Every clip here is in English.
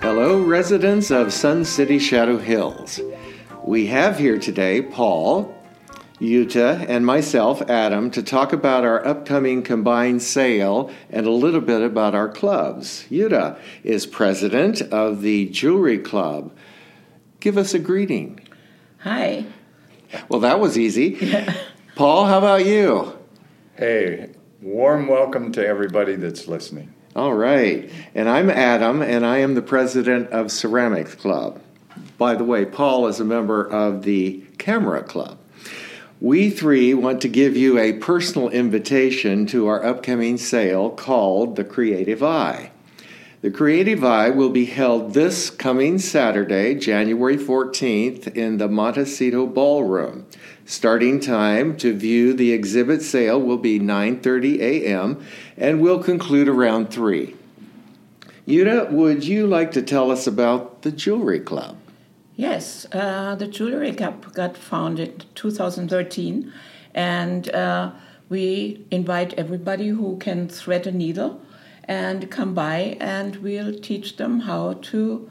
Hello, residents of Sun City Shadow Hills. We have here today Paul, Yuta, and myself, Adam, to talk about our upcoming combined sale and a little bit about our clubs. Yuta is president of the Jewelry Club. Give us a greeting. Hi. Well, that was easy. Paul, how about you? Hey, warm welcome to everybody that's listening. All right. And I'm Adam, and I am the president of Ceramics Club. By the way, Paul is a member of the Camera Club. We three want to give you a personal invitation to our upcoming sale called The Creative Eye. The Creative Eye will be held this coming Saturday, January 14th, in the Montecito Ballroom. Starting time to view the exhibit sale will be 9:30 a.m. and will conclude around 3. Yuta, would you like to tell us about the Jewelry Club? Yes, uh, the Jewelry Club got founded 2013, and uh, we invite everybody who can thread a needle and come by, and we'll teach them how to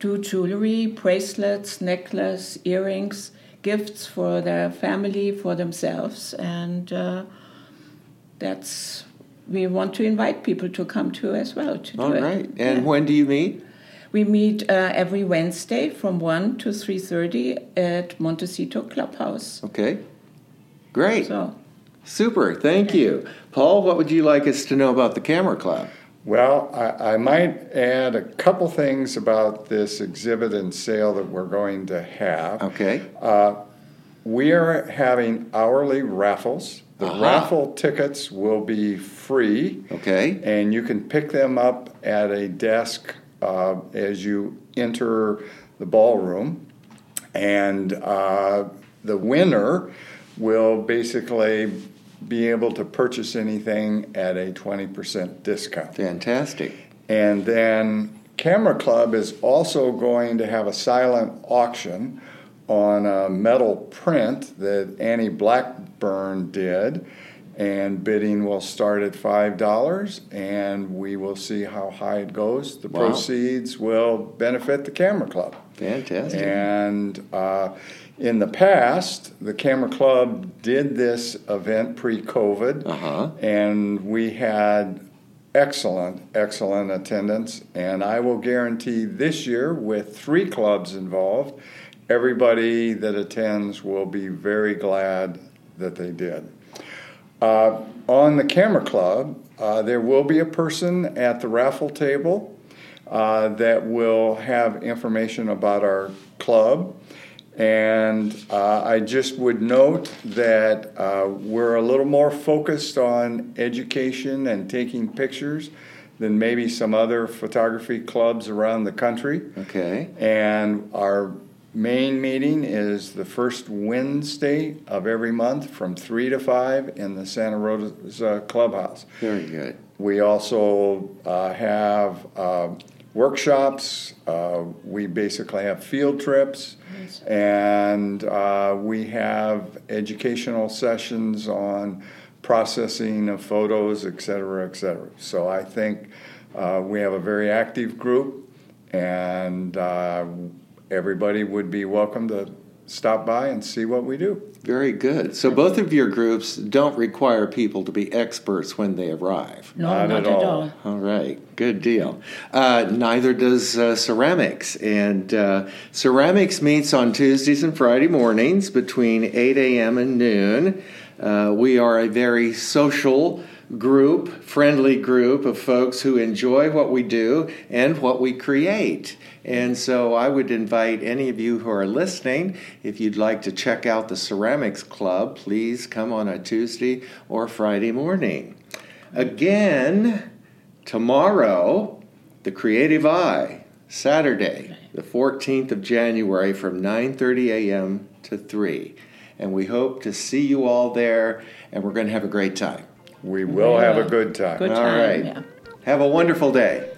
do jewelry, bracelets, necklace, earrings, gifts for their family, for themselves, and uh, that's we want to invite people to come to as well. To All do right. It. And Yeah. when do you meet? We meet uh, every Wednesday from one to three thirty at Montecito Clubhouse. Okay. Great. So Super. Thank you. Paul, what would you like us to know about the Camera Club? Well, I, I might add a couple things about this exhibit and sale that we're going to have. Okay. Uh, we are having hourly raffles. The Uh-huh. raffle tickets will be free, Okay. and you can pick them up at a desk uh, as you enter the ballroom. And uh, the winner will basically be able to purchase anything at a 20% discount. Fantastic. And then Camera Club is also going to have a silent auction on a metal print that Annie Blackburn did. And bidding will start at $5, and we will see how high it goes. The Wow. proceeds will benefit the Camera Club. Fantastic. And uh, in the past, the Camera Club did this event pre COVID, Uh-huh. and we had excellent, excellent attendance. And I will guarantee this year, with three clubs involved, everybody that attends will be very glad that they did. Uh, on the Camera Club, uh, there will be a person at the raffle table uh, that will have information about our club. And uh, I just would note that uh, we're a little more focused on education and taking pictures than maybe some other photography clubs around the country. okay. And our main meeting is the first Wednesday of every month from 3 to 5 in the Santa Rosa Clubhouse. Very good. We also uh, have uh, workshops. Uh, we basically have field trips. And uh, we have educational sessions on processing of photos, et cetera, et cetera. So I think uh, we have a very active group, and uh, everybody would be welcome to stop by and see what we do. Very good. So both of your groups don't require people to be experts when they arrive. no, Not not, at at all. all. All right, good deal. Uh, neither does uh, ceramics. And uh, ceramics meets on Tuesdays and Friday mornings between 8 a.m. and noon. Uh, we are a very social group, friendly group of folks who enjoy what we do and what we create. And so I would invite any of you who are listening, if you'd like to check out the Ceramics Club, please come on a Tuesday or Friday morning. Again, tomorrow, the Creative Eye, Saturday, the 14th of January from 9:30 a.m. to 3. And we hope to see you all there and we're going to have a great time. We will have a good time. Good All time. right. Yeah. Have a wonderful day.